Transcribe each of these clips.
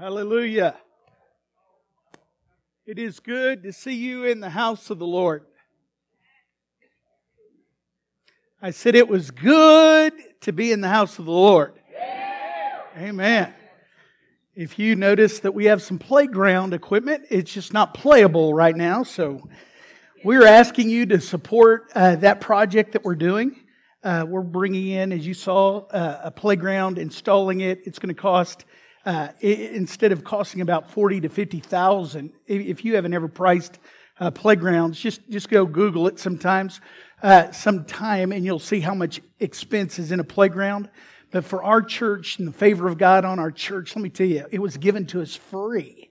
Hallelujah. It is good to see you in the house of the Lord. I said it was good to be in the house of the Lord. Amen. If you notice that we have some playground equipment, it's just not playable right now. So we're asking you to support uh, that project that we're doing. Uh, we're bringing in, as you saw, uh, a playground, installing it. It's going to cost uh, it, instead of costing about forty to fifty thousand. If you haven't ever priced uh, playgrounds, just just go Google it sometimes, uh, sometime, and you'll see how much expense is in a playground. But for our church and the favor of God on our church, let me tell you, it was given to us free.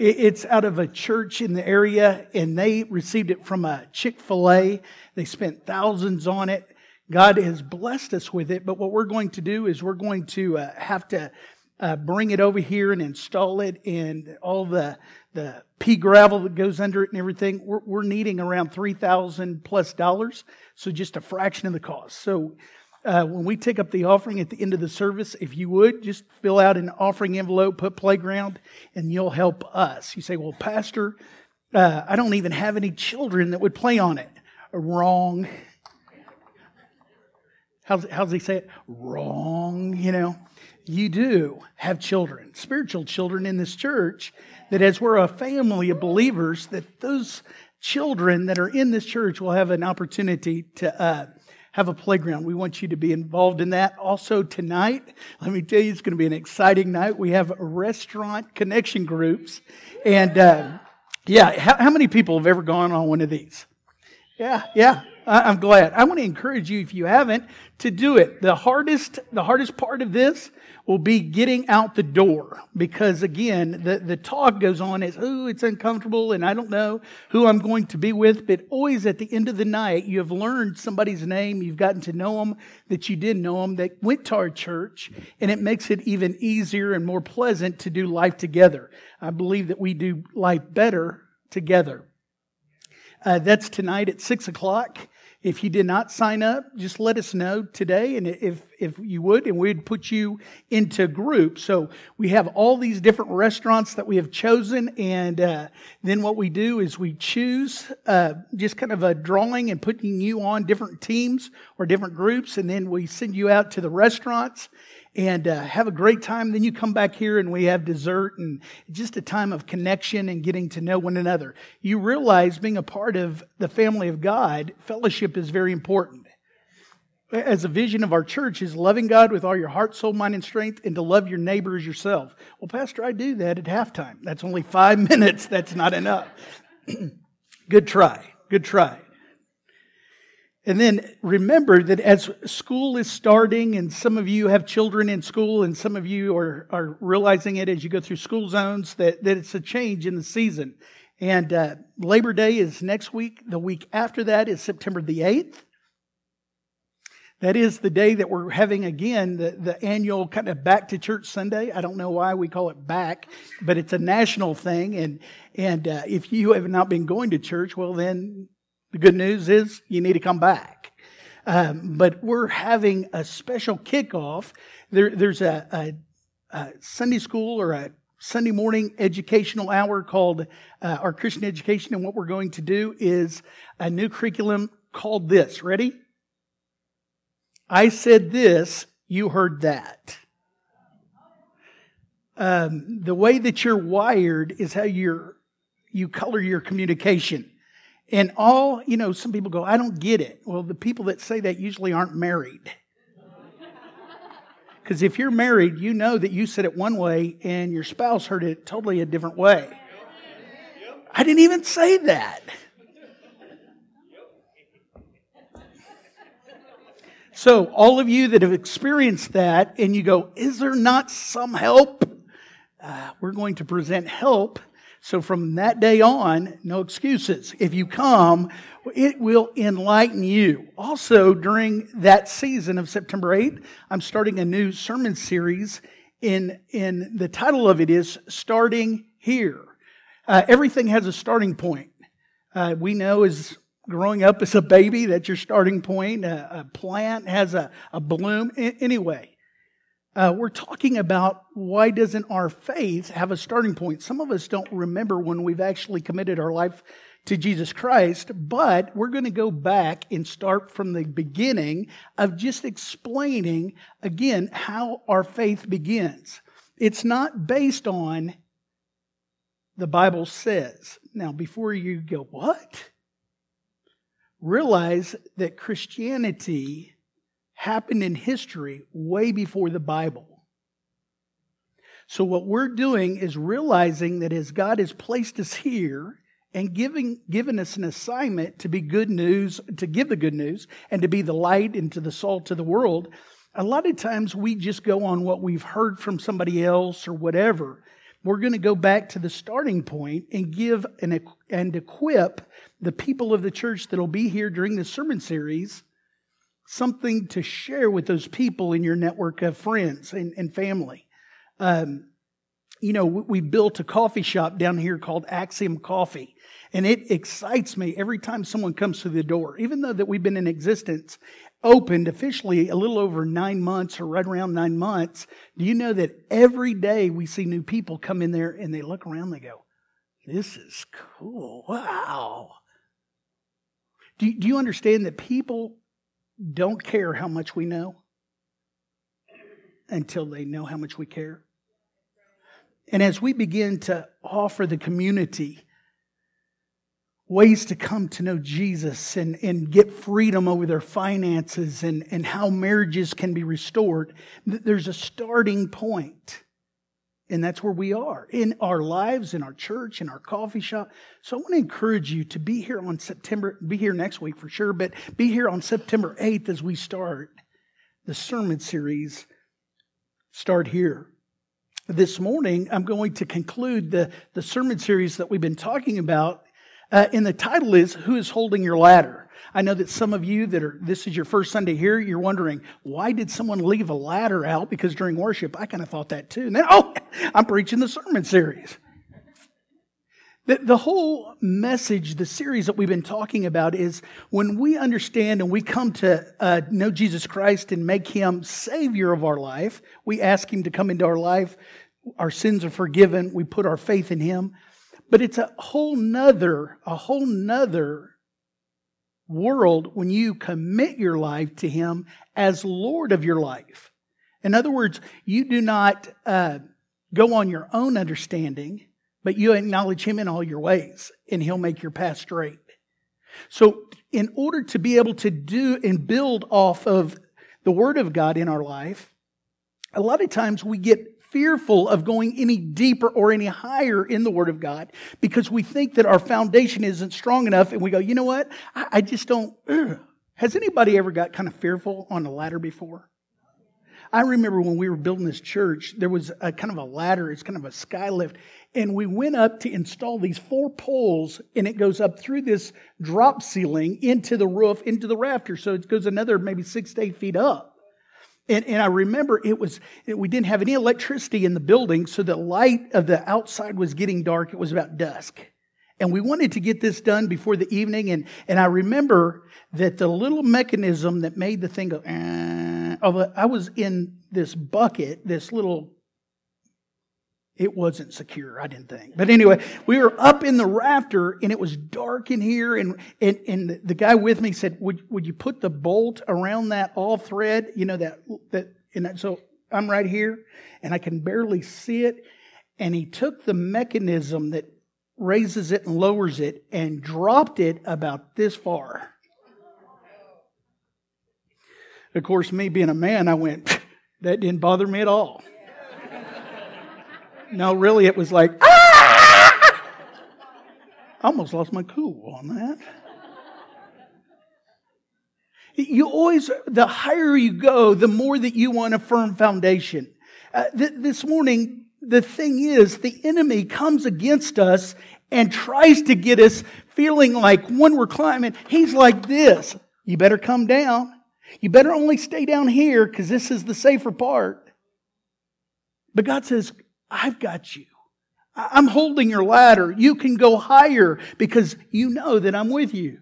It's out of a church in the area, and they received it from a Chick fil A. They spent thousands on it. God has blessed us with it, but what we're going to do is we're going to uh, have to uh, bring it over here and install it and all the the pea gravel that goes under it and everything. We're, we're needing around three thousand plus dollars, so just a fraction of the cost. So. Uh, when we take up the offering at the end of the service, if you would just fill out an offering envelope, put playground, and you'll help us. You say, Well, Pastor, uh, I don't even have any children that would play on it. Wrong. How's, how's he say it? Wrong, you know you do have children, spiritual children in this church, that as we're a family of believers, that those children that are in this church will have an opportunity to uh, have a playground. We want you to be involved in that. Also, tonight, let me tell you, it's going to be an exciting night. We have restaurant connection groups. And uh, yeah, how, how many people have ever gone on one of these? Yeah, yeah. I'm glad. I want to encourage you, if you haven't, to do it. The hardest, the hardest part of this will be getting out the door because again, the, the talk goes on as, oh, it's uncomfortable and I don't know who I'm going to be with. But always at the end of the night, you have learned somebody's name. You've gotten to know them that you didn't know them that went to our church and it makes it even easier and more pleasant to do life together. I believe that we do life better together. Uh, that's tonight at six o'clock. If you did not sign up, just let us know today, and if if you would, and we'd put you into groups. So we have all these different restaurants that we have chosen, and uh, then what we do is we choose uh, just kind of a drawing and putting you on different teams or different groups, and then we send you out to the restaurants and uh, have a great time. Then you come back here and we have dessert and just a time of connection and getting to know one another. You realize being a part of the family of God, fellowship is very important. As a vision of our church is loving God with all your heart, soul, mind, and strength, and to love your neighbor as yourself. Well, Pastor, I do that at halftime. That's only five minutes. That's not enough. Good try. Good try. And then remember that as school is starting, and some of you have children in school, and some of you are, are realizing it as you go through school zones, that, that it's a change in the season. And uh, Labor Day is next week. The week after that is September the 8th. That is the day that we're having again the, the annual kind of back to church Sunday. I don't know why we call it back, but it's a national thing. And, and uh, if you have not been going to church, well, then the good news is you need to come back. Um, but we're having a special kickoff. There, there's a, a, a, Sunday school or a Sunday morning educational hour called uh, our Christian education. And what we're going to do is a new curriculum called this. Ready? I said this, you heard that. Um, the way that you're wired is how you're, you color your communication. And all, you know, some people go, I don't get it. Well, the people that say that usually aren't married. Because if you're married, you know that you said it one way and your spouse heard it totally a different way. I didn't even say that. So, all of you that have experienced that and you go, is there not some help? Uh, we're going to present help so from that day on, no excuses. If you come, it will enlighten you. Also, during that season of September 8th, I'm starting a new sermon series. In, in the title of it is Starting Here. Uh, everything has a starting point. Uh, we know as growing up as a baby, that's your starting point. A, a plant has a, a bloom. I, anyway, Uh, we're talking about why doesn't our faith have a starting point? Some of us don't remember when we've actually committed our life to Jesus Christ, but we're going to go back and start from the beginning of just explaining again how our faith begins. It's not based on the Bible says. Now, before you go, what? Realize that Christianity happened in history way before the Bible. So, what we're doing is realizing that as God has placed us here and giving, given us an assignment to be good news, to give the good news, and to be the light and to the salt to the world, a lot of times we just go on what we've heard from somebody else or whatever. We're going to go back to the starting point and give and, and equip the people of the church that'll be here during this sermon series something to share with those people in your network of friends and, and family. Um, you know, we built a coffee shop down here called Axiom Coffee. And it excites me every time someone comes through the door, even though that we've been in existence, opened officially a little over nine months or right around nine months. Do you know that every day we see new people come in there and they look around, they go, this is cool. Wow. Do, do you understand that people don't care how much we know until they know how much we care? And as we begin to offer the community ways to come to know Jesus and, and get freedom over their finances and, and how marriages can be restored, there's a starting point. And that's where we are in our lives, in our church, in our coffee shop. So I want to encourage you to be here on September, be here next week for sure, but be here on September 8th as we start the sermon series. Start here. This morning, I'm going to conclude the, the sermon series that we've been talking about uh, and the title is Who is Holding Your Ladder? I know that some of you that are, this is your first Sunday here, you're wondering, why did someone leave a ladder out? Because during worship, I kind of thought that too. And then, oh, I'm preaching the sermon series. The, whole message, the series that we've been talking about is when we understand and we come to uh, know Jesus Christ and make him Savior of our life, we ask him to come into our life. Our sins are forgiven. We put our faith in him. But it's a whole nother, a whole nother world when you commit your life to Him as Lord of your life. In other words, you do not uh, go on your own understanding, but you acknowledge Him in all your ways, and He'll make your path straight. So, in order to be able to do and build off of the Word of God in our life, a lot of times we get fearful of going any deeper or any higher in the Word of God because we think that our foundation isn't strong enough and we go, you know what? I, I just don't. Ugh. Has anybody ever got kind of fearful on a ladder before? I remember when we were building this church, there was a kind of a ladder, it's kind of a sky lift, and we went up to install these four poles, and it goes up through this drop ceiling into the roof, into the rafter. So it goes another maybe six to eight feet up. And, and I remember it was, we didn't have any electricity in the building, so the light of the outside was getting dark. It was about dusk. And we wanted to get this done before the evening. And, and I remember that the little mechanism that made the thing go, eh, I was in this bucket, this little it wasn't secure, I didn't think. But anyway, we were up in the rafter and it was dark in here. And, and, and the guy with me said, would, would you put the bolt around that all thread? You know, that, that, and that, so I'm right here and I can barely see it. And he took the mechanism that raises it and lowers it and dropped it about this far. Of course, me being a man, I went, that didn't bother me at all. No, really, it was like, ah! I almost lost my cool on that. You always, the higher you go, the more that you want a firm foundation. Uh, th- this morning, the thing is, the enemy comes against us and tries to get us feeling like when we're climbing, he's like this. You better come down. You better only stay down here because this is the safer part. But God says, I've got you. I'm holding your ladder. You can go higher because you know that I'm with you.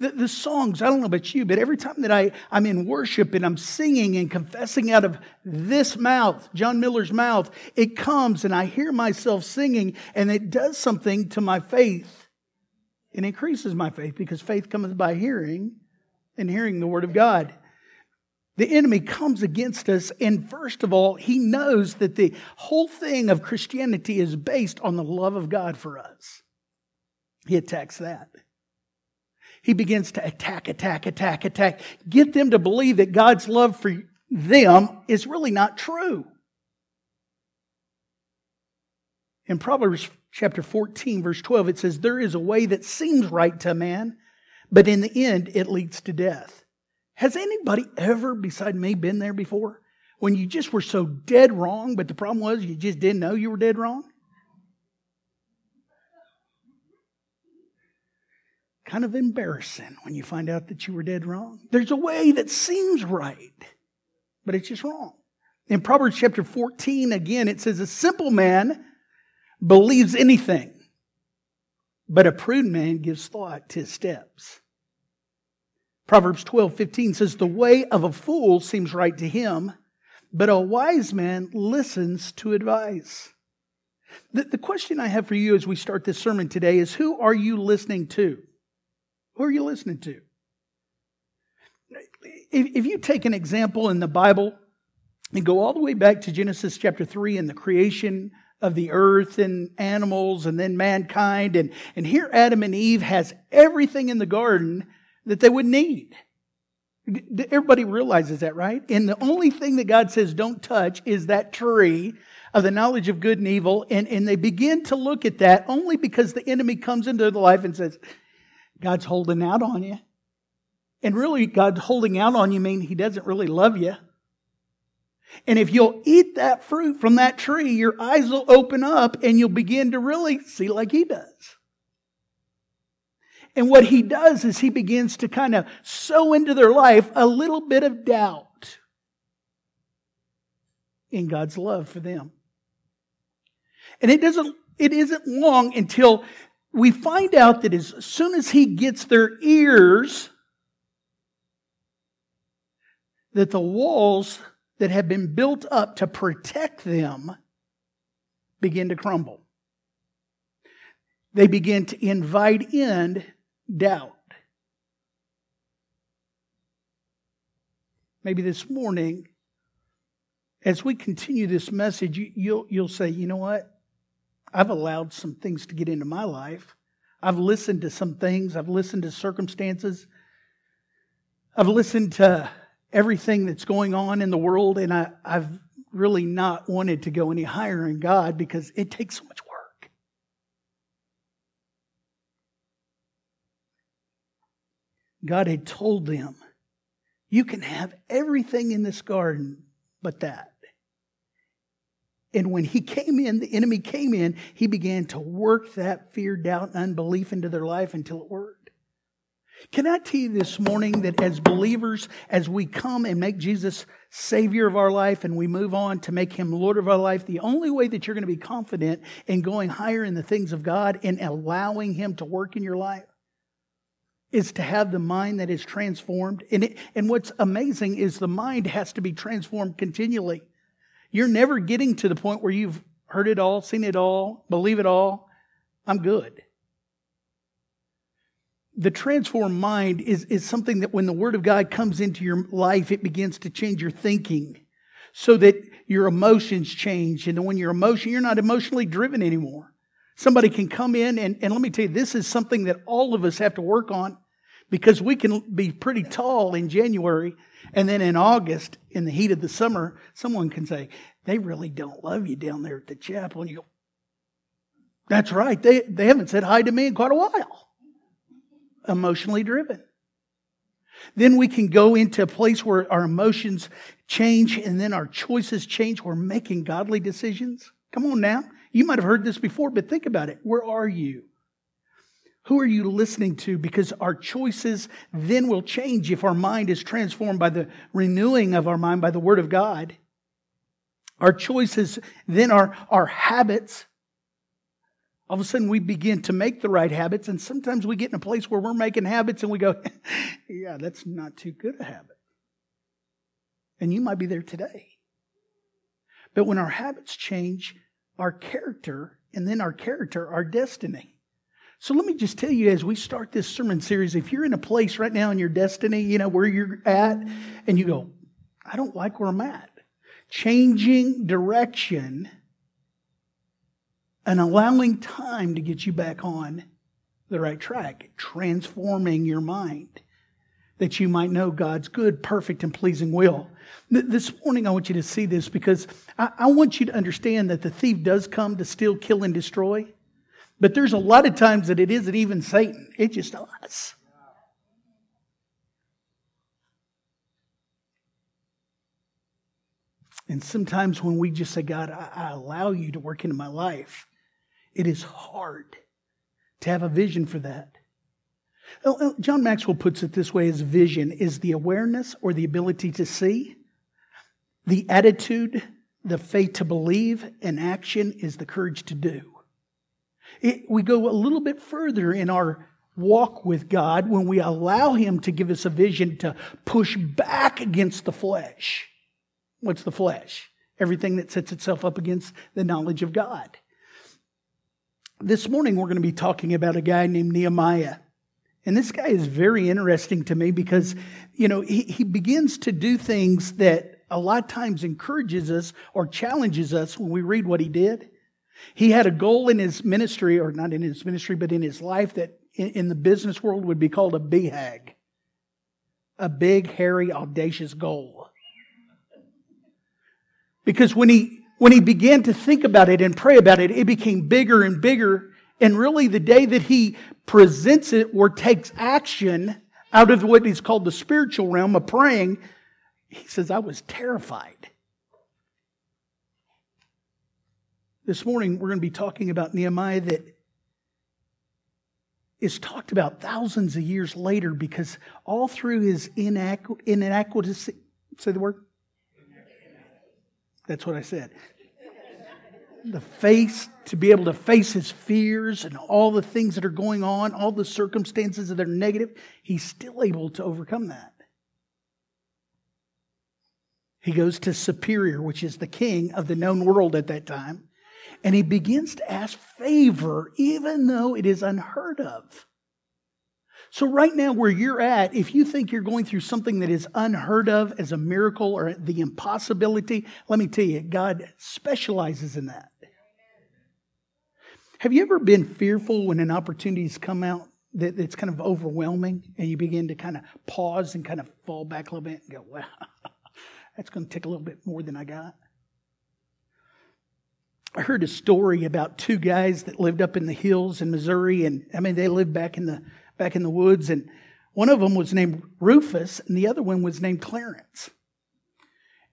The, the, songs, I don't know about you, but every time that I, I'm in worship and I'm singing and confessing out of this mouth, John Miller's mouth, it comes and I hear myself singing and it does something to my faith. It increases my faith because faith cometh by hearing and hearing the Word of God. The enemy comes against us, and first of all, he knows that the whole thing of Christianity is based on the love of God for us. He attacks that. He begins to attack, attack, attack, attack, get them to believe that God's love for them is really not true. In Proverbs chapter 14, verse 12, it says, There is a way that seems right to man, but in the end it leads to death. Has anybody ever, beside me, been there before? When you just were so dead wrong, but the problem was you just didn't know you were dead wrong? Kind of embarrassing when you find out that you were dead wrong. There's a way that seems right, but it's just wrong. In Proverbs chapter 14, again, it says, A simple man believes anything, but a prudent man gives thought to his steps. Proverbs 12, 15 says, The way of a fool seems right to him, but a wise man listens to advice. The, the question I have for you as we start this sermon today is Who are you listening to? Who are you listening to? If, if you take an example in the Bible and go all the way back to Genesis chapter 3 and the creation of the earth and animals and then mankind, and, and here Adam and Eve has everything in the garden that they would need. Everybody realizes that, right? And the only thing that God says don't touch is that tree of the knowledge of good and evil. And, and they begin to look at that only because the enemy comes into their life and says, God's holding out on you. And really, God holding out on you mean he doesn't really love you. And if you'll eat that fruit from that tree, your eyes will open up and you'll begin to really see like he does. And what he does is he begins to kind of sow into their life a little bit of doubt in God's love for them. And it doesn't, it isn't long until we find out that as soon as he gets their ears, that the walls that have been built up to protect them begin to crumble. They begin to invite in doubt. Maybe this morning, as we continue this message, you, you'll, you'll say, you know what? I've allowed some things to get into my life. I've listened to some things. I've listened to circumstances. I've listened to everything that's going on in the world, and I, I've really not wanted to go any higher in God because it takes so much God had told them, You can have everything in this garden but that. And when he came in, the enemy came in, he began to work that fear, doubt, and unbelief into their life until it worked. Can I tell you this morning that as believers, as we come and make Jesus Savior of our life and we move on to make Him Lord of our life, the only way that you're going to be confident in going higher in the things of God and allowing Him to work in your life is to have the mind that is transformed. And, it, and what's amazing is the mind has to be transformed continually. You're never getting to the point where you've heard it all, seen it all, believe it all. I'm good. The transformed mind is, is something that when the Word of God comes into your life, it begins to change your thinking so that your emotions change. And when your emotion, you're not emotionally driven anymore. Somebody can come in, and, and let me tell you, this is something that all of us have to work on because we can be pretty tall in January, and then in August, in the heat of the summer, someone can say, They really don't love you down there at the chapel. And you go, That's right. They, they haven't said hi to me in quite a while. Emotionally driven. Then we can go into a place where our emotions change and then our choices change. We're making godly decisions. Come on now. You might have heard this before, but think about it. Where are you? Who are you listening to? Because our choices then will change if our mind is transformed by the renewing of our mind by the Word of God. Our choices then are our habits. All of a sudden, we begin to make the right habits, and sometimes we get in a place where we're making habits and we go, Yeah, that's not too good a habit. And you might be there today. But when our habits change, our character, and then our character, our destiny. So let me just tell you as we start this sermon series, if you're in a place right now in your destiny, you know, where you're at, and you go, I don't like where I'm at. Changing direction and allowing time to get you back on the right track, transforming your mind that you might know God's good, perfect, and pleasing will. This morning, I want you to see this because I, I, want you to understand that the thief does come to steal, kill, and destroy. But there's a lot of times that it isn't even Satan, it's just us. And sometimes when we just say, God, I, I allow you to work into my life, it is hard to have a vision for that. Oh, oh, John Maxwell puts it this way as vision is the awareness or the ability to see, the attitude, the faith to believe, and action is the courage to do. It, we go a little bit further in our walk with God when we allow Him to give us a vision to push back against the flesh. What's the flesh? Everything that sets itself up against the knowledge of God. This morning, we're going to be talking about a guy named Nehemiah. And this guy is very interesting to me because, you know, he, he begins to do things that a lot of times encourages us or challenges us when we read what he did. He had a goal in his ministry, or not in his ministry, but in his life that in, in the business world would be called a BHAG. A big, hairy, audacious goal. Because when he when he began to think about it and pray about it, it became bigger and bigger. And really, the day that he presents it or takes action out of what is called the spiritual realm of praying, he says, I was terrified. This morning, we're going to be talking about Nehemiah that is talked about thousands of years later because all through his inadequacy, say the word? That's what I said the face to be able to face his fears and all the things that are going on, all the circumstances that are negative, he's still able to overcome that. He goes to Superior, which is the king of the known world at that time, and he begins to ask favor, even though it is unheard of. So, right now, where you're at, if you think you're going through something that is unheard of as a miracle or the impossibility, let me tell you, God specializes in that. Have you ever been fearful when an opportunity's come out that it's kind of overwhelming and you begin to kind of pause and kind of fall back a little bit and go, wow, that's going to take a little bit more than I got? I heard a story about two guys that lived up in the hills in Missouri, and I mean, they lived back in the back in the woods, and one of them was named Rufus, and the other one was named Clarence.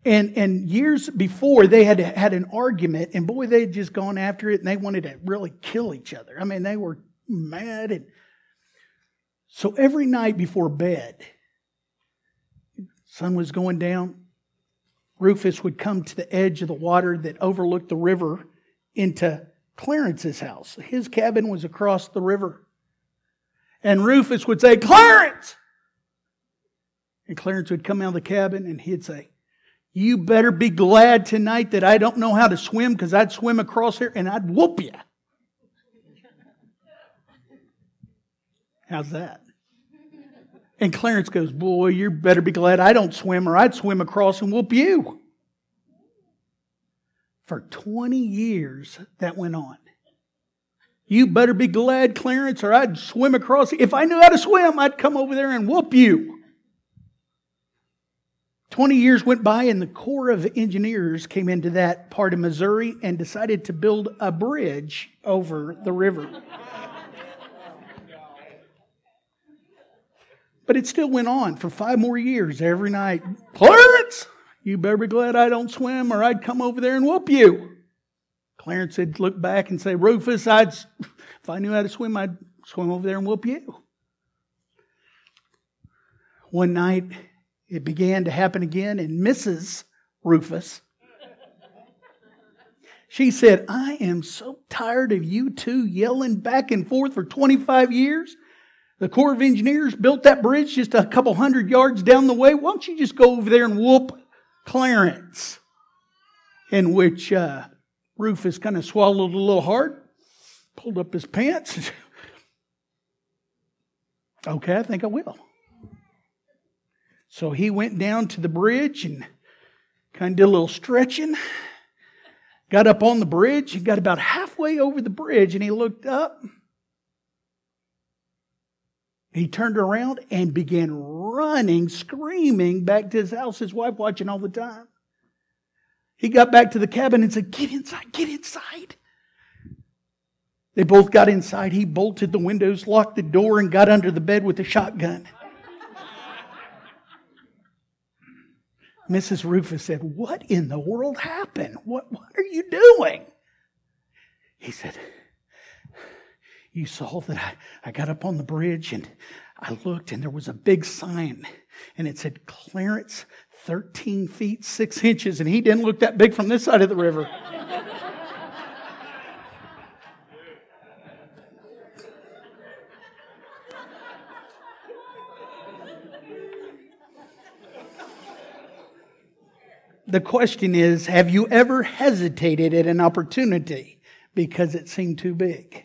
And, and years before, they had had an argument, and boy, they had just gone after it, and they wanted to really kill each other. I mean, they were mad. And so every night before bed, sun was going down. Rufus would come to the edge of the water that overlooked the river into Clarence's house. His cabin was across the river. And Rufus would say, Clarence! And Clarence would come out of the cabin and he'd say, you better be glad tonight that I don't know how to swim because I'd swim across here and I'd whoop you. How's that? And Clarence goes, Boy, you better be glad I don't swim or I'd swim across and whoop you. For 20 years, that went on. You better be glad, Clarence, or I'd swim across. If I knew how to swim, I'd come over there and whoop you. 20 years went by, and the Corps of Engineers came into that part of Missouri and decided to build a bridge over the river. But it still went on for five more years every night. Clarence, you better be glad I don't swim or I'd come over there and whoop you. Clarence would look back and say, Rufus, I'd, if I knew how to swim, I'd swim over there and whoop you. One night, it began to happen again, and Mrs. Rufus, She said, I am so tired of you two yelling back and forth for 25 years. The Corps of Engineers built that bridge just a couple hundred yards down the way. Why don't you just go over there and whoop Clarence? In which uh, Rufus kind of swallowed a little hard, pulled up his pants. okay, I think I will. So he went down to the bridge and kind of did a little stretching. Got up on the bridge and got about halfway over the bridge and he looked up. He turned around and began running, screaming back to his house, his wife watching all the time. He got back to the cabin and said, Get inside, get inside. They both got inside. He bolted the windows, locked the door, and got under the bed with a shotgun. Mrs. Rufus said, What in the world happened? What, what are you doing? He said, You saw that I, I got up on the bridge and I looked and there was a big sign and it said Clarence 13 feet 6 inches and he didn't look that big from this side of the river. The question is Have you ever hesitated at an opportunity because it seemed too big?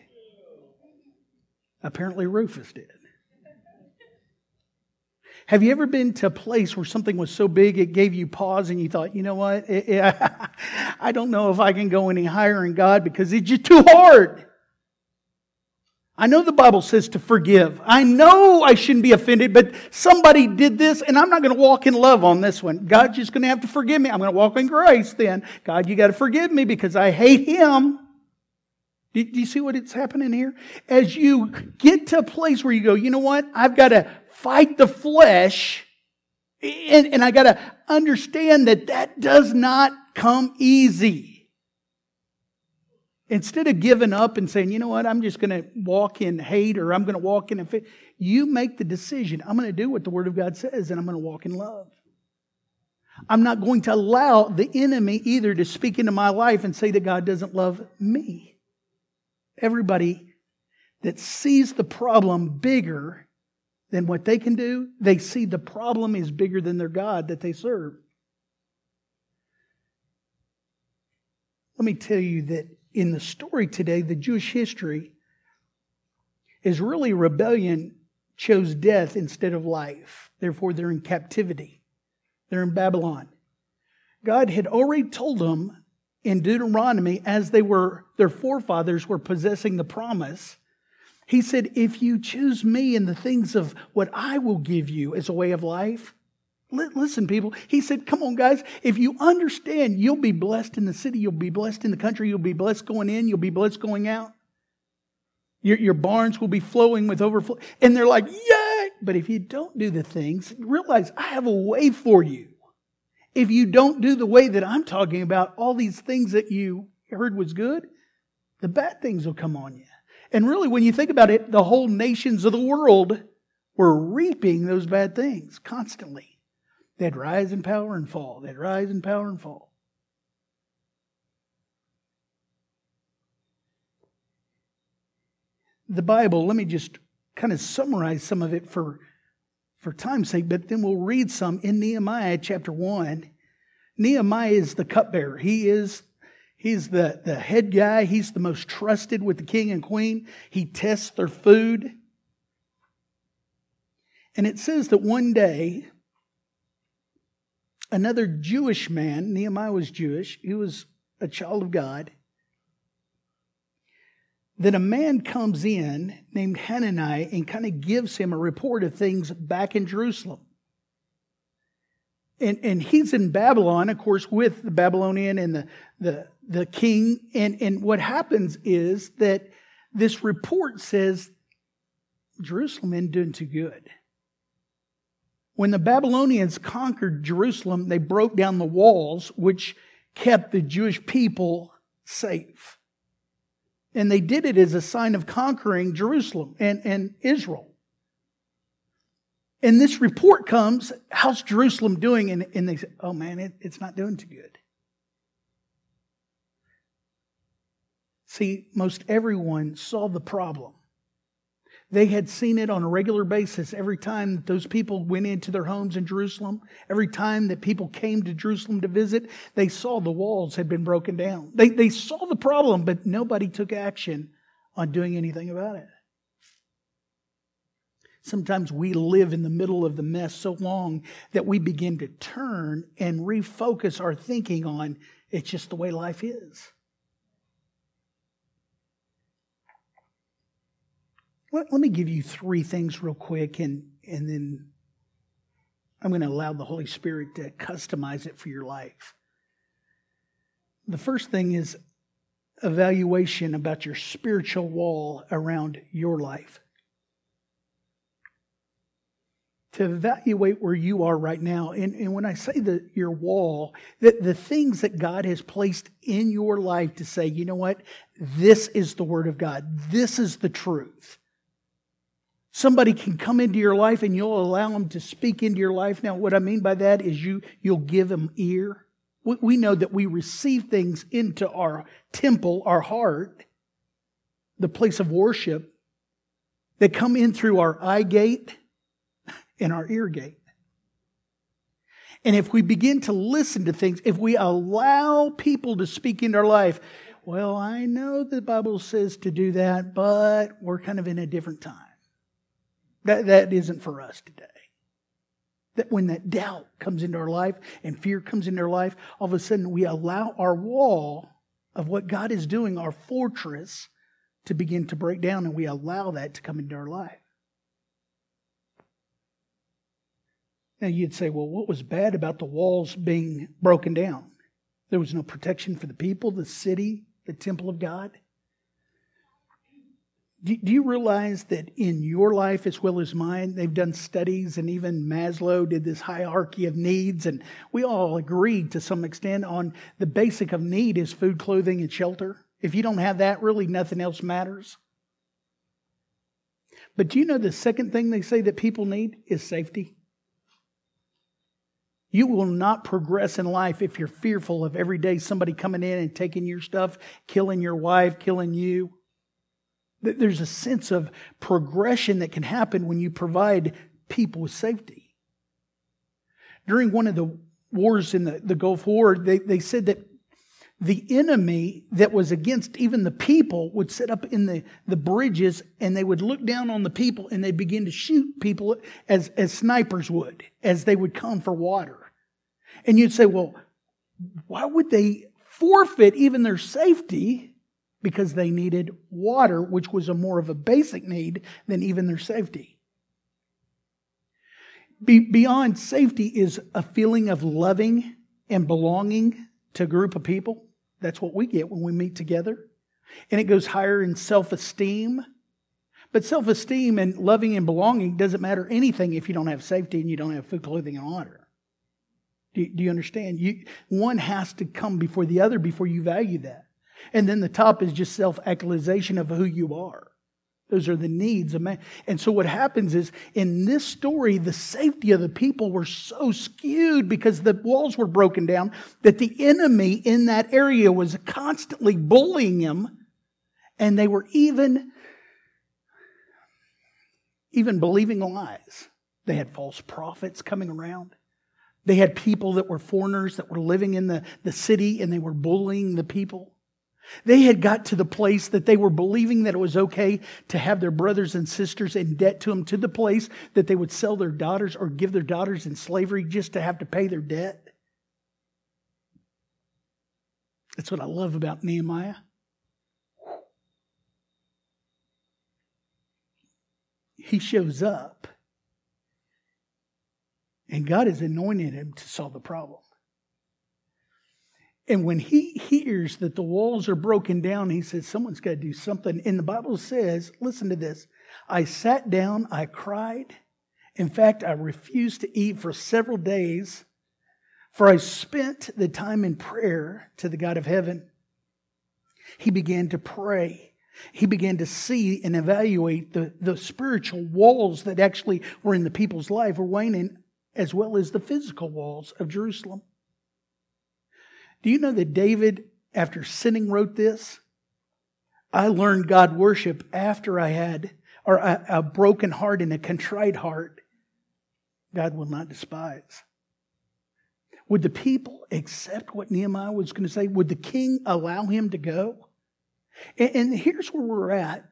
Apparently, Rufus did. Have you ever been to a place where something was so big it gave you pause and you thought, you know what? I don't know if I can go any higher in God because it's just too hard. I know the Bible says to forgive. I know I shouldn't be offended, but somebody did this and I'm not going to walk in love on this one. God's just going to have to forgive me. I'm going to walk in grace then. God, you got to forgive me because I hate him. Do you see what it's happening here? As you get to a place where you go, you know what? I've got to fight the flesh and, and I got to understand that that does not come easy. Instead of giving up and saying, you know what, I'm just going to walk in hate or I'm going to walk in you make the decision. I'm going to do what the Word of God says and I'm going to walk in love. I'm not going to allow the enemy either to speak into my life and say that God doesn't love me. Everybody that sees the problem bigger than what they can do, they see the problem is bigger than their God that they serve. Let me tell you that in the story today, the Jewish history, is really rebellion chose death instead of life. Therefore, they're in captivity. They're in Babylon. God had already told them in Deuteronomy, as they were, their forefathers were possessing the promise, He said, If you choose me and the things of what I will give you as a way of life, Listen, people, he said, Come on, guys, if you understand, you'll be blessed in the city, you'll be blessed in the country, you'll be blessed going in, you'll be blessed going out. Your, your barns will be flowing with overflow. And they're like, Yay! But if you don't do the things, realize I have a way for you. If you don't do the way that I'm talking about, all these things that you heard was good, the bad things will come on you. And really, when you think about it, the whole nations of the world were reaping those bad things constantly. They'd rise in power and fall. They'd rise in power and fall. The Bible, let me just kind of summarize some of it for, for time's sake, but then we'll read some in Nehemiah chapter 1. Nehemiah is the cupbearer. He is He's the, the head guy. He's the most trusted with the king and queen. He tests their food. And it says that one day another Jewish man, Nehemiah was Jewish, he was a child of God, that a man comes in named Hananiah and kind of gives him a report of things back in Jerusalem. And, and he's in Babylon, of course, with the Babylonian and the, the, the king. And, and what happens is that this report says Jerusalem isn't doing too good. When the Babylonians conquered Jerusalem, they broke down the walls which kept the Jewish people safe. And they did it as a sign of conquering Jerusalem and, and Israel. And this report comes, how's Jerusalem doing? And, and they say, oh man, it, it's not doing too good. See, most everyone saw the problem. They had seen it on a regular basis every time that those people went into their homes in Jerusalem. Every time that people came to Jerusalem to visit, they saw the walls had been broken down. They, they saw the problem, but nobody took action on doing anything about it. Sometimes we live in the middle of the mess so long that we begin to turn and refocus our thinking on it's just the way life is. Let, let me give you three things real quick, and, and then I'm going to allow the Holy Spirit to customize it for your life. The first thing is evaluation about your spiritual wall around your life. To evaluate where you are right now. And, and when I say that your wall, that the things that God has placed in your life to say, you know what, this is the Word of God, this is the truth. Somebody can come into your life and you'll allow them to speak into your life. Now, what I mean by that is you, you'll give them ear. We know that we receive things into our temple, our heart, the place of worship, that come in through our eye gate and our ear gate. And if we begin to listen to things, if we allow people to speak into our life, well, I know the Bible says to do that, but we're kind of in a different time. That, that isn't for us today. That when that doubt comes into our life and fear comes into our life, all of a sudden we allow our wall of what God is doing, our fortress, to begin to break down, and we allow that to come into our life. Now you'd say, well, what was bad about the walls being broken down? There was no protection for the people, the city, the temple of God. Do, you realize that in your life as well as mine, they've done studies, and even Maslow did this hierarchy of needs, and we all agreed to some extent on the basic of need is food, clothing, and shelter. If you don't have that, really nothing else matters. But do you know the second thing they say that people need is safety? You will not progress in life if you're fearful of every day somebody coming in and taking your stuff, killing your wife, killing you. There's a sense of progression that can happen when you provide people with safety. During one of the wars in the, the Gulf War, they, they said that the enemy that was against even the people would sit up in the, the bridges and they would look down on the people and they'd begin to shoot people as, as snipers would, as they would come for water. And you'd say, well, why would they forfeit even their safety because they needed water, which was a more of a basic need than even their safety. Be- beyond safety is a feeling of loving and belonging to a group of people. That's what we get when we meet together. And it goes higher in self esteem. But self esteem and loving and belonging doesn't matter anything if you don't have safety and you don't have food, clothing, and water. Do you, do you understand? You, one has to come before the other before you value that. And then the top is just self actualization of who you are. Those are the needs of man. And so what happens is in this story, the safety of the people were so skewed because the walls were broken down that the enemy in that area was constantly bullying them. And they were even, even believing lies. They had false prophets coming around. They had people that were foreigners that were living in the, the city and they were bullying the people. They had got to the place that they were believing that it was okay to have their brothers and sisters in debt to them, to the place that they would sell their daughters or give their daughters in slavery just to have to pay their debt. That's what I love about Nehemiah. He shows up, and God has anointed him to solve the problem. And when he hears that the walls are broken down, he says, Someone's got to do something. And the Bible says, listen to this I sat down, I cried. In fact, I refused to eat for several days, for I spent the time in prayer to the God of heaven. He began to pray. He began to see and evaluate the, the spiritual walls that actually were in the people's life were waning, as well as the physical walls of Jerusalem. Do you know that David, after sinning, wrote this? I learned God worship after I had or a, a broken heart and a contrite heart. God will not despise. Would the people accept what Nehemiah was going to say? Would the king allow him to go? And, and here's where we're at.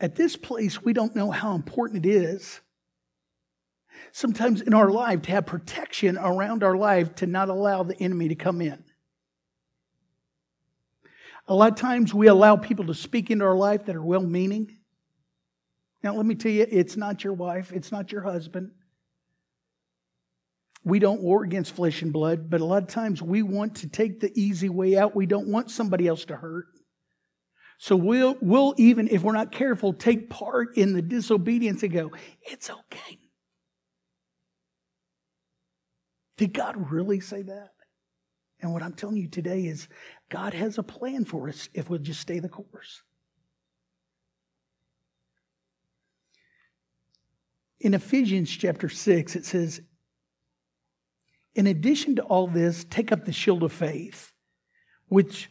At this place, we don't know how important it is sometimes in our life to have protection around our life to not allow the enemy to come in. A lot of times we allow people to speak into our life that are well meaning. Now, let me tell you, it's not your wife, it's not your husband. We don't war against flesh and blood, but a lot of times we want to take the easy way out. We don't want somebody else to hurt. So we'll, we'll even, if we're not careful, take part in the disobedience and go, it's okay. Did God really say that? And what I'm telling you today is God has a plan for us if we'll just stay the course. In Ephesians chapter 6, it says, In addition to all this, take up the shield of faith, which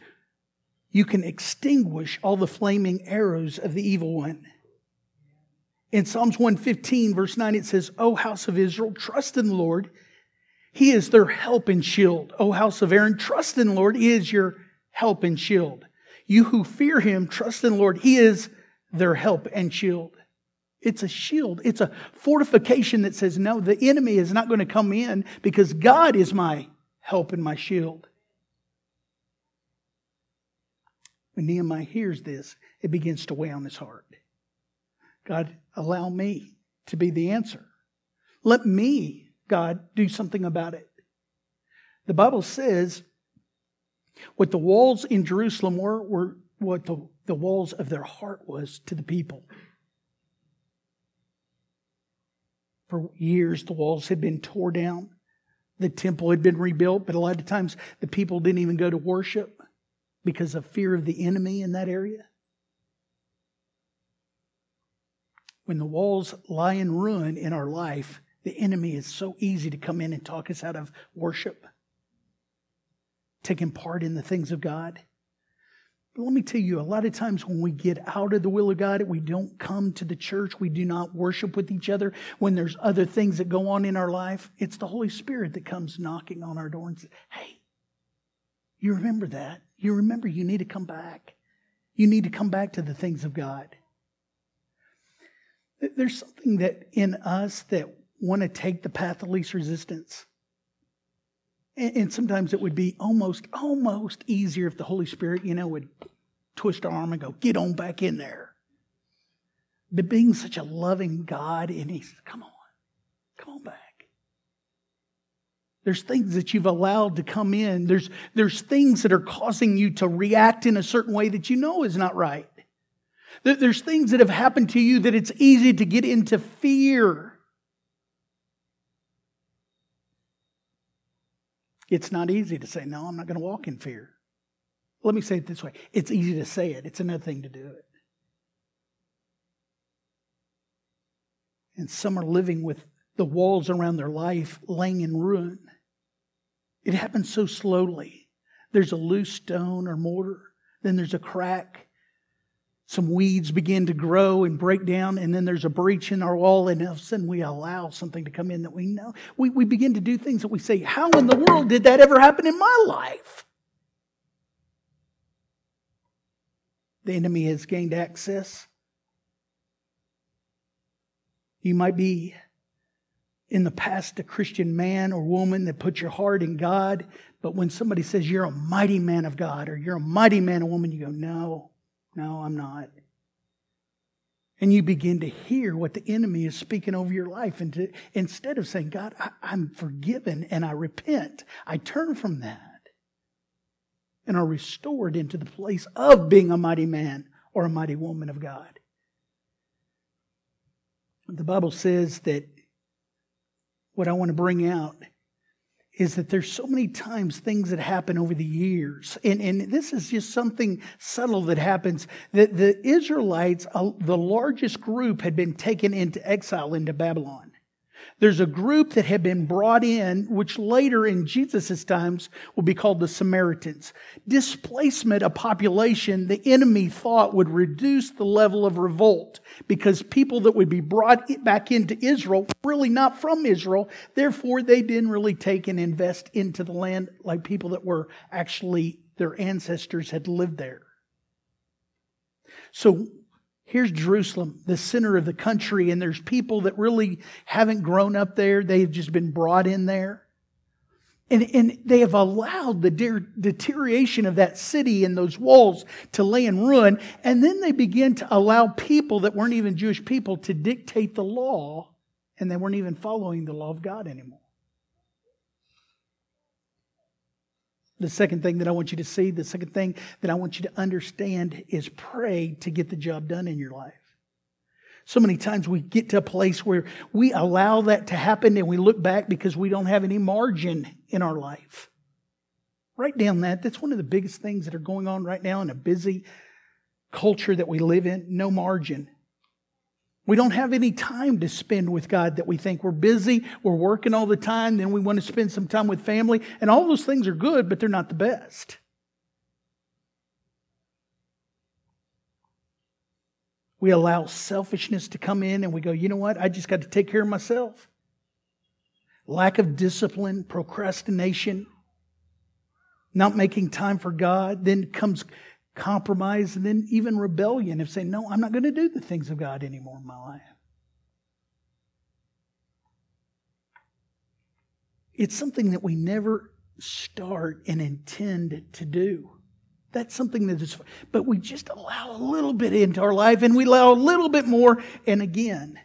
you can extinguish all the flaming arrows of the evil one. In Psalms 115, verse 9, it says, O house of Israel, trust in the Lord he is their help and shield. Oh, o house of Aaron, trust in the Lord. He is your help and shield. You who fear him, trust in the Lord. He is their help and shield. It's a shield. It's a fortification that says, no, the enemy is not going to come in because God is my help and my shield. When Nehemiah hears this, it begins to weigh on his heart. God, allow me to be the answer. Let me God, do something about it. The Bible says what the walls in Jerusalem were, were what the, the walls of their heart was to the people. For years, the walls had been torn down. The temple had been rebuilt, but a lot of times the people didn't even go to worship because of fear of the enemy in that area. When the walls lie in ruin in our life, the enemy is so easy to come in and talk us out of worship, taking part in the things of God. But let me tell you, a lot of times when we get out of the will of God, we don't come to the church, we do not worship with each other. When there's other things that go on in our life, it's the Holy Spirit that comes knocking on our door and says, Hey, you remember that. You remember you need to come back. You need to come back to the things of God. There's something that in us that want to take the path of least resistance. And, and sometimes it would be almost, almost easier if the Holy Spirit, you know, would twist our arm and go, get on back in there. But being such a loving God, and He says, come on, come on back. There's things that you've allowed to come in. There's, there's things that are causing you to react in a certain way that you know is not right. There's things that have happened to you that it's easy to get into fear. It's not easy to say, no, I'm not going to walk in fear. Let me say it this way it's easy to say it, it's another thing to do it. And some are living with the walls around their life laying in ruin. It happens so slowly. There's a loose stone or mortar, then there's a crack, some weeds begin to grow and break down, and then there's a breach in our wall, and all of a sudden we allow something to come in that we know. We, we begin to do things that we say, How in the world did that ever happen in my life? The enemy has gained access. You might be in the past a Christian man or woman that put your heart in God, but when somebody says you're a mighty man of God or you're a mighty man or woman, you go, No. No, I'm not. And you begin to hear what the enemy is speaking over your life. And to, instead of saying, God, I, I'm forgiven and I repent, I turn from that and are restored into the place of being a mighty man or a mighty woman of God. The Bible says that what I want to bring out is that there's so many times things that happen over the years. And, and this is just something subtle that happens that the Israelites, uh, the largest group, had been taken into exile into Babylon. There's a group that had been brought in, which later in Jesus' times will be called the Samaritans. Displacement of population, the enemy thought would reduce the level of revolt because people that would be brought back into Israel really not from Israel. Therefore, they didn't really take and invest into the land like people that were actually their ancestors had lived there. So here's Jerusalem, the center of the country, and there's people that really haven't grown up there. They've just been brought in there. And, and they have allowed the de- deterioration of that city and those walls to lay in ruin. And then they begin to allow people that weren't even Jewish people to dictate the law, and they weren't even following the law of God anymore. The second thing that I want you to see, the second thing that I want you to understand is pray to get the job done in your life. So many times we get to a place where we allow that to happen and we look back because we don't have any margin in our life. Write down that. That's one of the biggest things that are going on right now in a busy culture that we live in. No margin. We don't have any time to spend with God that we think we're busy, we're working all the time, then we want to spend some time with family. And all those things are good, but they're not the best. We allow selfishness to come in and we go, you know what? I just got to take care of myself. Lack of discipline, procrastination, not making time for God. Then comes compromise, and then even rebellion of saying, No, I'm not going to do the things of God anymore in my life. It's something that we never start and intend to do. That's something that is, but we just allow a little bit into our life and we allow a little bit more. And again,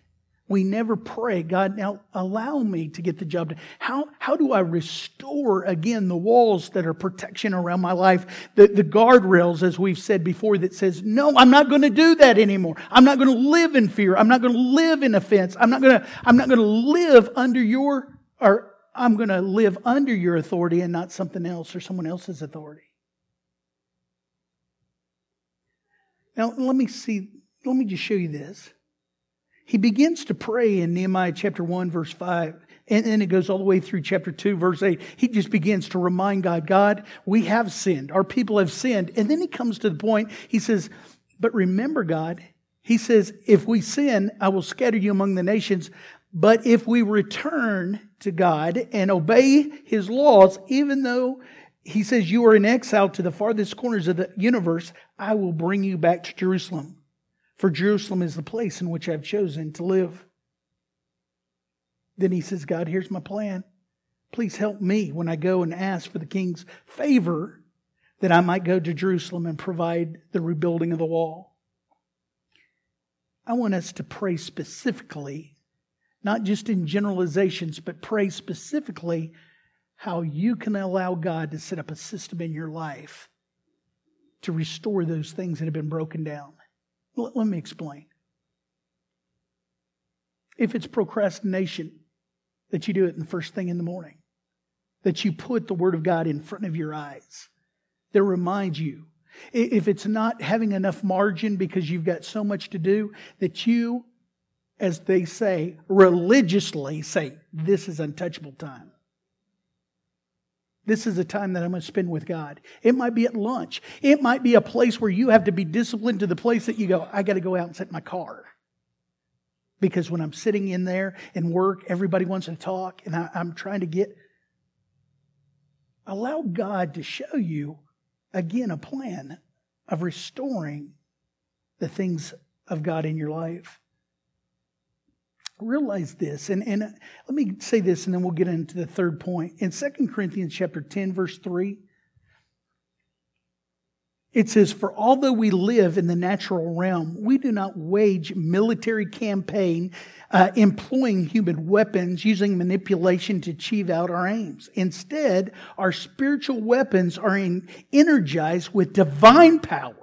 we never pray, God, now allow me to get the job done. How, how do I restore again the walls that are protection around my life? The, the guardrails, as we've said before, that says, no, I'm not going to do that anymore. I'm not going to live in fear. I'm not going to live in offense. I'm not going to, I'm not going to live under your, or I'm going to live under your authority and not something else or someone else's authority. Now, let me see, let me just show you this he begins to pray in Nehemiah chapter 1, verse 5. And then it goes all the way through chapter 2, verse 8. He just begins to remind God, God, we have sinned. Our people have sinned. And then he comes to the point, he says, But remember, God, he says, If we sin, I will scatter you among the nations. But if we return to God and obey his laws, even though he says you are in exile to the farthest corners of the universe, I will bring you back to Jerusalem for Jerusalem is the place in which I've chosen to live. Then he says, God, here's my plan. Please help me when I go and ask for the king's favor that I might go to Jerusalem and provide the rebuilding of the wall. I want us to pray specifically, not just in generalizations, but pray specifically how you can allow God to set up a system in your life to restore those things that have been broken down. Let me explain. If it's procrastination, that you do it the first thing in the morning, that you put the Word of God in front of your eyes, that reminds you. If it's not having enough margin because you've got so much to do, that you, as they say, religiously say, This is untouchable time. This is a time that I'm going to spend with God. It might be at lunch. It might be a place where you have to be disciplined to the place that you go, I got to go out and sit my car. Because when I'm sitting in there and work, everybody wants to talk, and I, I'm trying to get. Allow God to show you, again, a plan of restoring the things of God in your life realize this and, and let me say this and then we'll get into the third point. In 2 corinthians chapter 10 verse 3 it says for although we live in the natural realm we do not wage military campaign uh, employing human weapons using manipulation to achieve out our aims. Instead our spiritual weapons are in, energized with divine power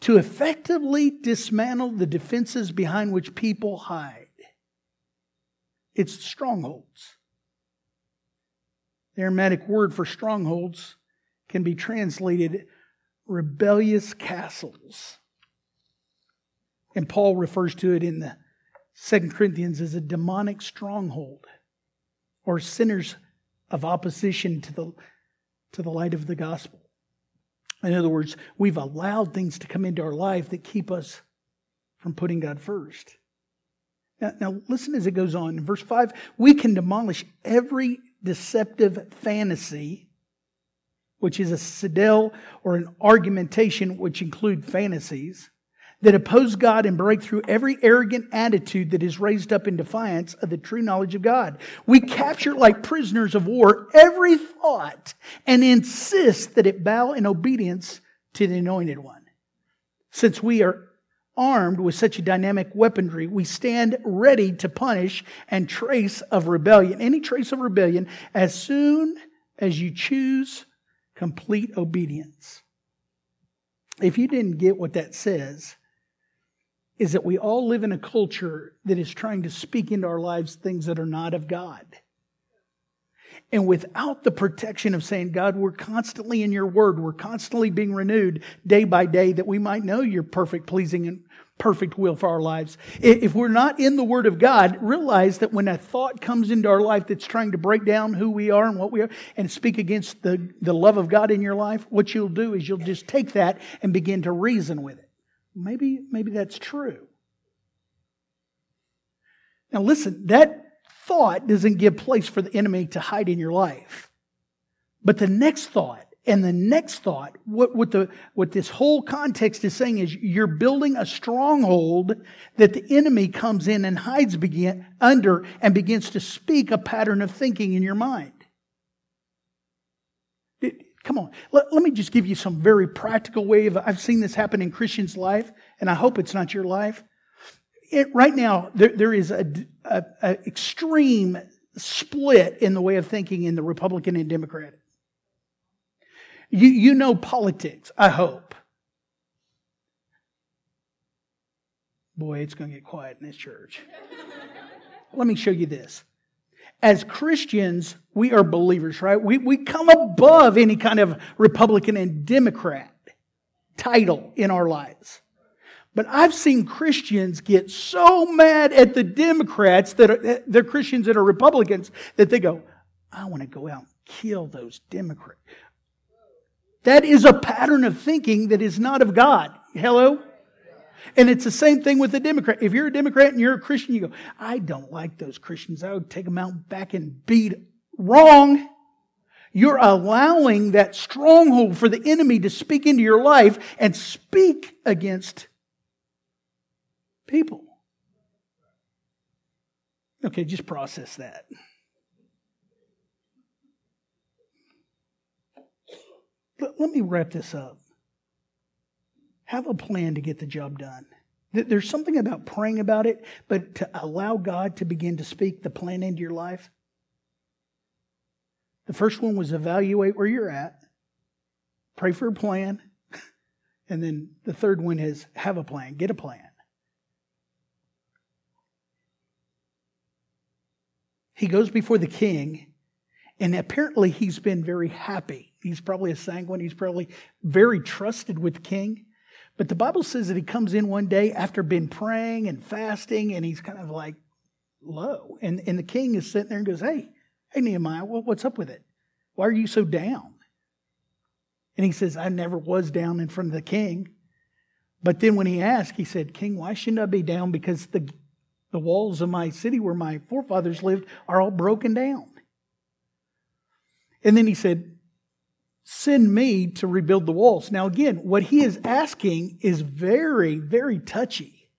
to effectively dismantle the defenses behind which people hide. It's strongholds. The Aramaic word for strongholds can be translated rebellious castles. And Paul refers to it in the Second Corinthians as a demonic stronghold or sinners of opposition to the, to the light of the gospel. In other words, we've allowed things to come into our life that keep us from putting God first. Now, now, listen as it goes on. In verse 5, we can demolish every deceptive fantasy, which is a citadel or an argumentation which include fantasies, that oppose God and break through every arrogant attitude that is raised up in defiance of the true knowledge of God. We capture like prisoners of war every thought and insist that it bow in obedience to the anointed one. Since we are armed with such a dynamic weaponry, we stand ready to punish and trace of rebellion, any trace of rebellion, as soon as you choose complete obedience. If you didn't get what that says, is that we all live in a culture that is trying to speak into our lives things that are not of God. And without the protection of saying, God, we're constantly in your word, we're constantly being renewed day by day that we might know your perfect, pleasing, and perfect will for our lives. If we're not in the word of God, realize that when a thought comes into our life that's trying to break down who we are and what we are and speak against the, the love of God in your life, what you'll do is you'll just take that and begin to reason with it maybe, maybe that's true. Now, listen, that thought doesn't give place for the enemy to hide in your life. But the next thought and the next thought, what, what, the, what this whole context is saying is you're building a stronghold that the enemy comes in and hides begin, under and begins to speak a pattern of thinking in your mind. Come on, let, let me just give you some very practical way of, I've seen this happen in Christians' life, and I hope it's not your life. It, right now, there, there is a, a, a extreme split in the way of thinking in the Republican and Democrat. You, you know politics, I hope. Boy, it's going to get quiet in this church. Let me show you this as Christians, we are believers, right? We, we come above any kind of Republican and Democrat title in our lives. But I've seen Christians get so mad at the Democrats that are, they're Christians that are Republicans that they go, I want to go out and kill those Democrats. That is a pattern of thinking that is not of God. Hello? And it's the same thing with the Democrat. If you're a Democrat and you're a Christian, you go, I don't like those Christians. I would take them out back and beat. Wrong. You're allowing that stronghold for the enemy to speak into your life and speak against people. Okay, just process that. But let me wrap this up. Have a plan to get the job done. There's something about praying about it, but to allow God to begin to speak the plan into your life. The first one was evaluate where you're at, pray for a plan, and then the third one is have a plan, get a plan. He goes before the king, and apparently he's been very happy. He's probably a sanguine, he's probably very trusted with the king. But the Bible says that he comes in one day after been praying and fasting, and he's kind of like low. And, and the king is sitting there and goes, Hey, hey, Nehemiah, what's up with it? Why are you so down? And he says, I never was down in front of the king. But then when he asked, he said, King, why shouldn't I be down? Because the, the walls of my city where my forefathers lived are all broken down. And then he said, send me to rebuild the walls. Now, again, what he is asking is very, very touchy.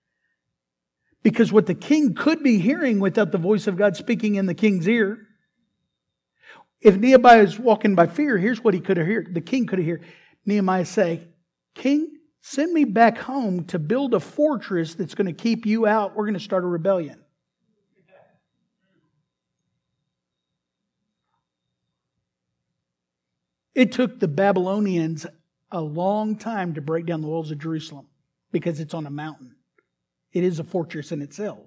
Because what the king could be hearing without the voice of God speaking in the king's ear, if Nehemiah is walking by fear, here's what he could have heard. The king could have heard Nehemiah say, King, send me back home to build a fortress that's going to keep you out. We're going to start a rebellion. It took the Babylonians a long time to break down the walls of Jerusalem because it's on a mountain. It is a fortress in itself.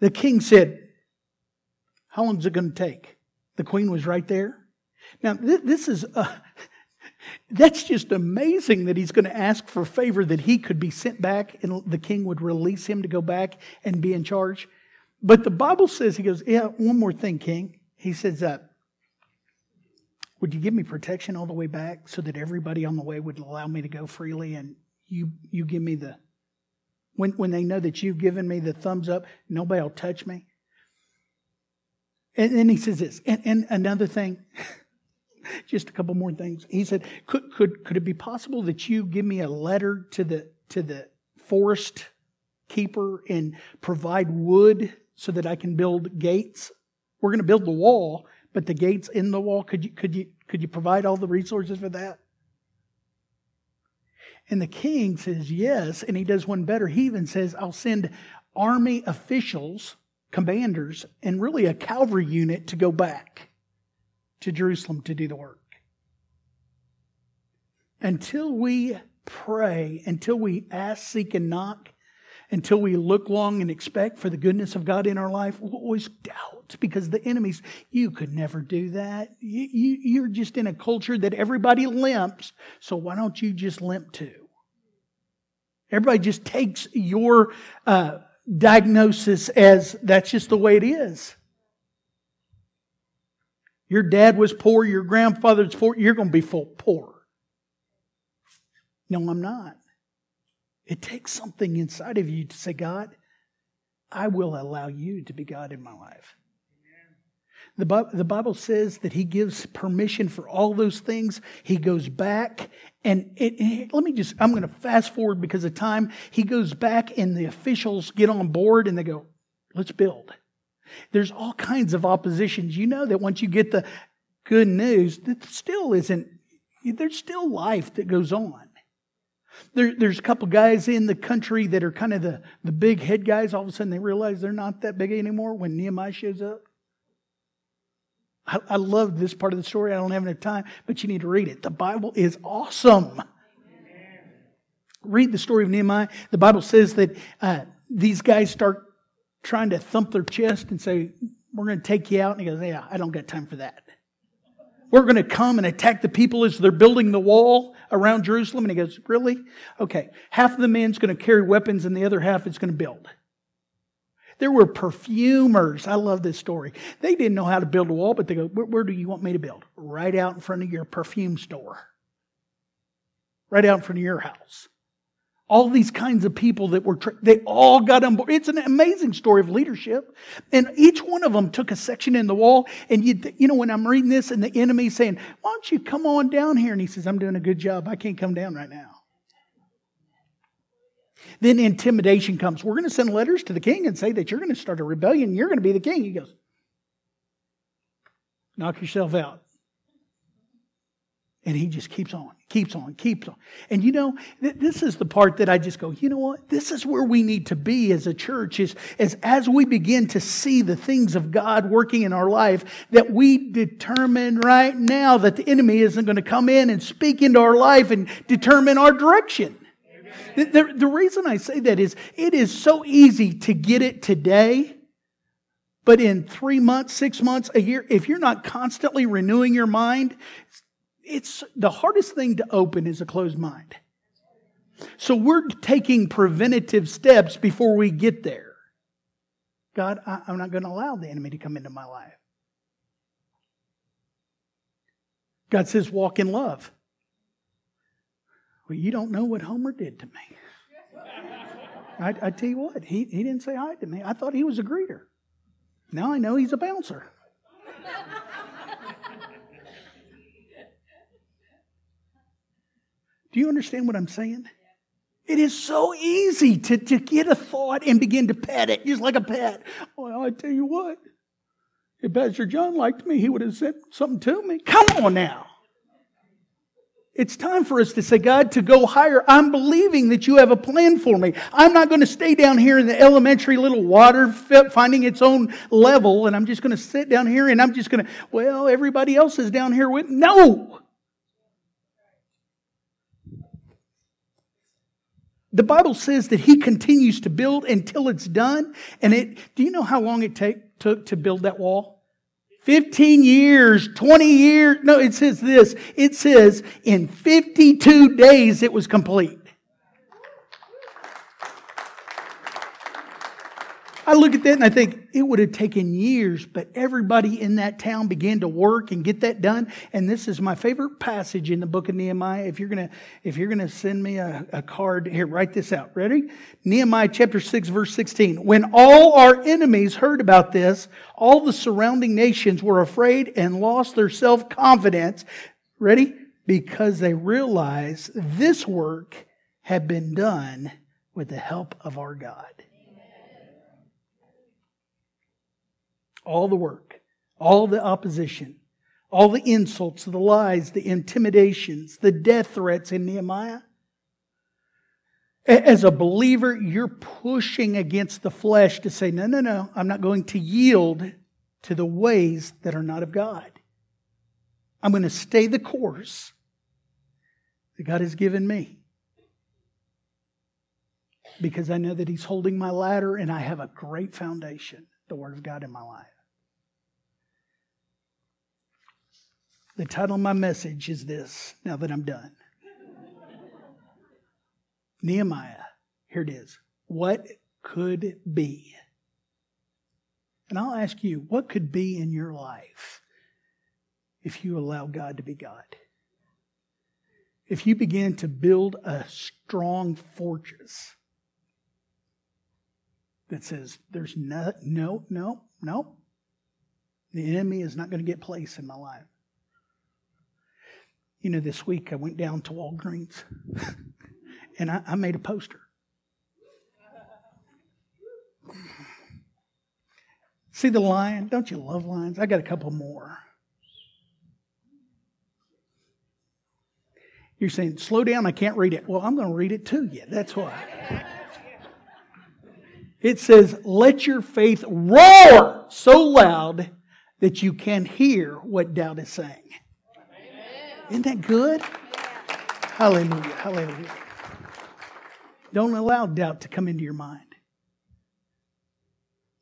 The king said, How long is it going to take? The queen was right there. Now, this is, uh, That's just amazing that he's going to ask for favor that he could be sent back and the king would release him to go back and be in charge. But the Bible says, he goes, Yeah, one more thing, king. He says, uh, Would you give me protection all the way back so that everybody on the way would allow me to go freely and you, you give me the, when, when they know that you've given me the thumbs up, nobody will touch me? And then he says this, and, and another thing, just a couple more things. He said, could, could, could it be possible that you give me a letter to the, to the forest keeper and provide wood so that I can build gates? We're going to build the wall, but the gates in the wall, could you, could you, could you provide all the resources for that? And the king says yes, and he does one better. He even says, I'll send army officials, commanders, and really a cavalry unit to go back to Jerusalem to do the work. Until we pray, until we ask, seek, and knock, until we look long and expect for the goodness of God in our life, we'll always doubt because the enemies, you could never do that. You, you, you're just in a culture that everybody limps, so why don't you just limp too? Everybody just takes your uh, diagnosis as that's just the way it is. Your dad was poor, your grandfather's poor, you're going to be full poor. No, I'm not. It takes something inside of you to say, God, I will allow you to be God in my life. The Bible, says that he gives permission for all those things. He goes back and it, it, let me just, I'm going to fast forward because of time. He goes back and the officials get on board and they go, let's build. There's all kinds of oppositions. You know that once you get the good news, that still isn't, there's still life that goes on. There, there's a couple guys in the country that are kind of the, the big head guys. All of a sudden they realize they're not that big anymore when Nehemiah shows up. I, I love this part of the story. I don't have enough time, but you need to read it. The Bible is awesome. Read the story of Nehemiah. The Bible says that uh, these guys start trying to thump their chest and say, We're going to take you out. And he goes, Yeah, I don't got time for that. We're going to come and attack the people as they're building the wall around Jerusalem. And he goes, Really? Okay. Half of the men's going to carry weapons and the other half is going to build. There were perfumers. I love this story. They didn't know how to build a wall, but they go, Where, where do you want me to build? Right out in front of your perfume store. Right out in front of your house all these kinds of people that were, tra- they all got on board. It's an amazing story of leadership. And each one of them took a section in the wall. And you, you know, when I'm reading this and the enemy's saying, why don't you come on down here? And he says, I'm doing a good job. I can't come down right now. Then intimidation comes. We're going to send letters to the king and say that you're going to start a rebellion. You're going to be the king. He goes, knock yourself out. And he just keeps on, keeps on, keeps on. And you know, th- this is the part that I just go, you know what? This is where we need to be as a church is, is as we begin to see the things of God working in our life, that we determine right now that the enemy isn't going to come in and speak into our life and determine our direction. The, the, the reason I say that is it is so easy to get it today. But in three months, six months, a year, if you're not constantly renewing your mind, it's the hardest thing to open is a closed mind. So we're taking preventative steps before we get there. God, I, am not going to allow the enemy to come into my life. God says, walk in love. Well, you don't know what Homer did to me. I, I tell you what, he, he didn't say hi to me. I thought he was a greeter. Now I know he's a bouncer. Do you understand what I'm saying? It is so easy to, to get a thought and begin to pet it, just like a pet. Well, I tell you what, if Pastor John liked me, he would have said something to me. Come on now. It's time for us to say, God, to go higher. I'm believing that you have a plan for me. I'm not going to stay down here in the elementary little water finding its own level, and I'm just going to sit down here and I'm just going to, well, everybody else is down here with. No! The Bible says that he continues to build until it's done. And it, do you know how long it take, took to build that wall? 15 years, 20 years. No, it says this. It says in 52 days it was complete. I look at that and I think it would have taken years, but everybody in that town began to work and get that done. And this is my favorite passage in the book of Nehemiah. If you're gonna, if you're gonna send me a, a card, here, write this out. Ready? Nehemiah chapter 6, verse 16. When all our enemies heard about this, all the surrounding nations were afraid and lost their self-confidence. Ready? Because they realized this work had been done with the help of our God. All the work, all the opposition, all the insults, the lies, the intimidations, the death threats in Nehemiah. As a believer, you're pushing against the flesh to say, no, no, no, I'm not going to yield to the ways that are not of God. I'm going to stay the course that God has given me. Because I know that He's holding my ladder and I have a great foundation, the Word of God in my life. The title of my message is this, now that I'm done. Nehemiah, here it is. What could be? And I'll ask you, what could be in your life if you allow God to be God? If you begin to build a strong fortress that says, there's no, no, no, no, the enemy is not going to get place in my life. You know, this week I went down to Walgreens and I, I made a poster. See the lion? Don't you love lions? I got a couple more. You're saying, slow down, I can't read it. Well, I'm going to read it to you. That's why. It says, let your faith roar so loud that you can hear what doubt is saying. Isn't that good? Hallelujah. Hallelujah. Don't allow doubt to come into your mind.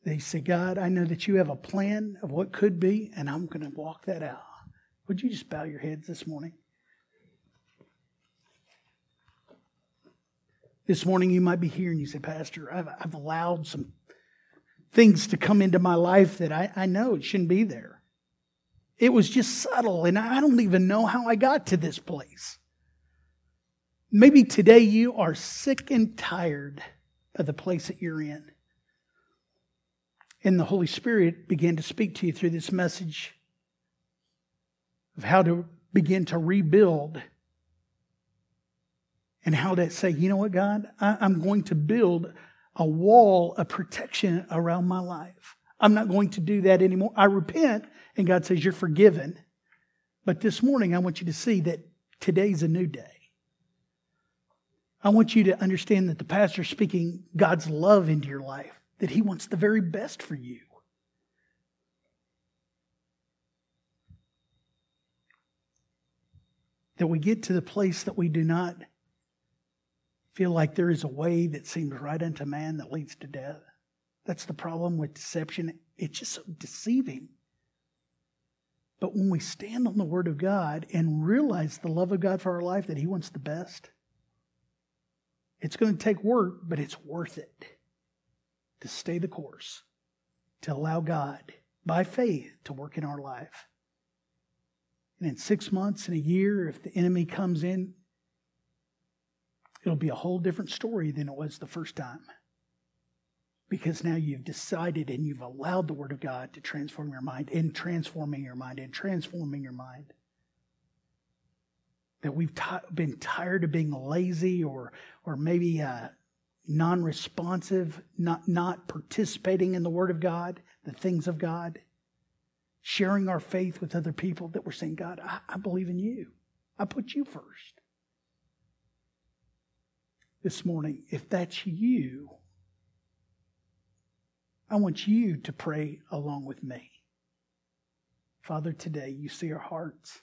They say, God, I know that you have a plan of what could be, and I'm going to walk that out. Would you just bow your heads this morning? This morning, you might be here and you say, Pastor, I've, I've allowed some things to come into my life that I, I know it shouldn't be there. It was just subtle, and I don't even know how I got to this place. Maybe today you are sick and tired of the place that you're in. And the Holy Spirit began to speak to you through this message of how to begin to rebuild and how to say, you know what, God, I, am going to build a wall of protection around my life. I'm not going to do that anymore. I repent and God says, You're forgiven. But this morning, I want you to see that today's a new day. I want you to understand that the pastor's speaking God's love into your life, that He wants the very best for you. That we get to the place that we do not feel like there is a way that seems right unto man that leads to death. That's the problem with deception. It's just so deceiving. But when we stand on the Word of God and realize the love of God for our life, that He wants the best, it's going to take work, but it's worth it to stay the course, to allow God, by faith, to work in our life. And in six months, in a year, if the enemy comes in, it'll be a whole different story than it was the first time because now you've decided and you've allowed the Word of God to transform your mind and transforming your mind and transforming your mind. That we've t- been tired of being lazy or, or maybe uh, non responsive, not, not participating in the Word of God, the things of God, sharing our faith with other people that we're saying, God, I, I believe in you. I put you first. This morning, if that's you, I want you to pray along with me. Father, today you see our hearts.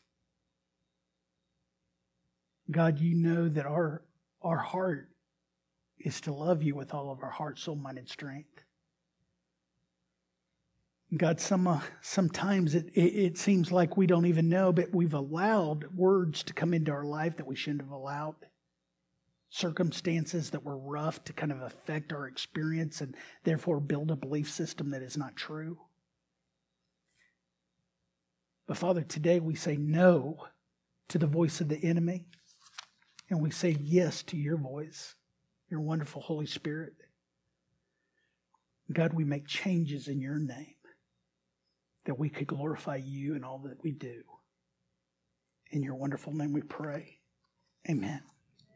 God, you know that our, our heart is to love you with all of our heart, soul, mind, and strength. God, some, uh, sometimes it, it, it seems like we don't even know, but we've allowed words to come into our life that we shouldn't have allowed. Circumstances that were rough to kind of affect our experience and therefore build a belief system that is not true. But Father, today we say no to the voice of the enemy and we say yes to your voice, your wonderful Holy Spirit. God, we make changes in your name that we could glorify you in all that we do. In your wonderful name we pray. Amen.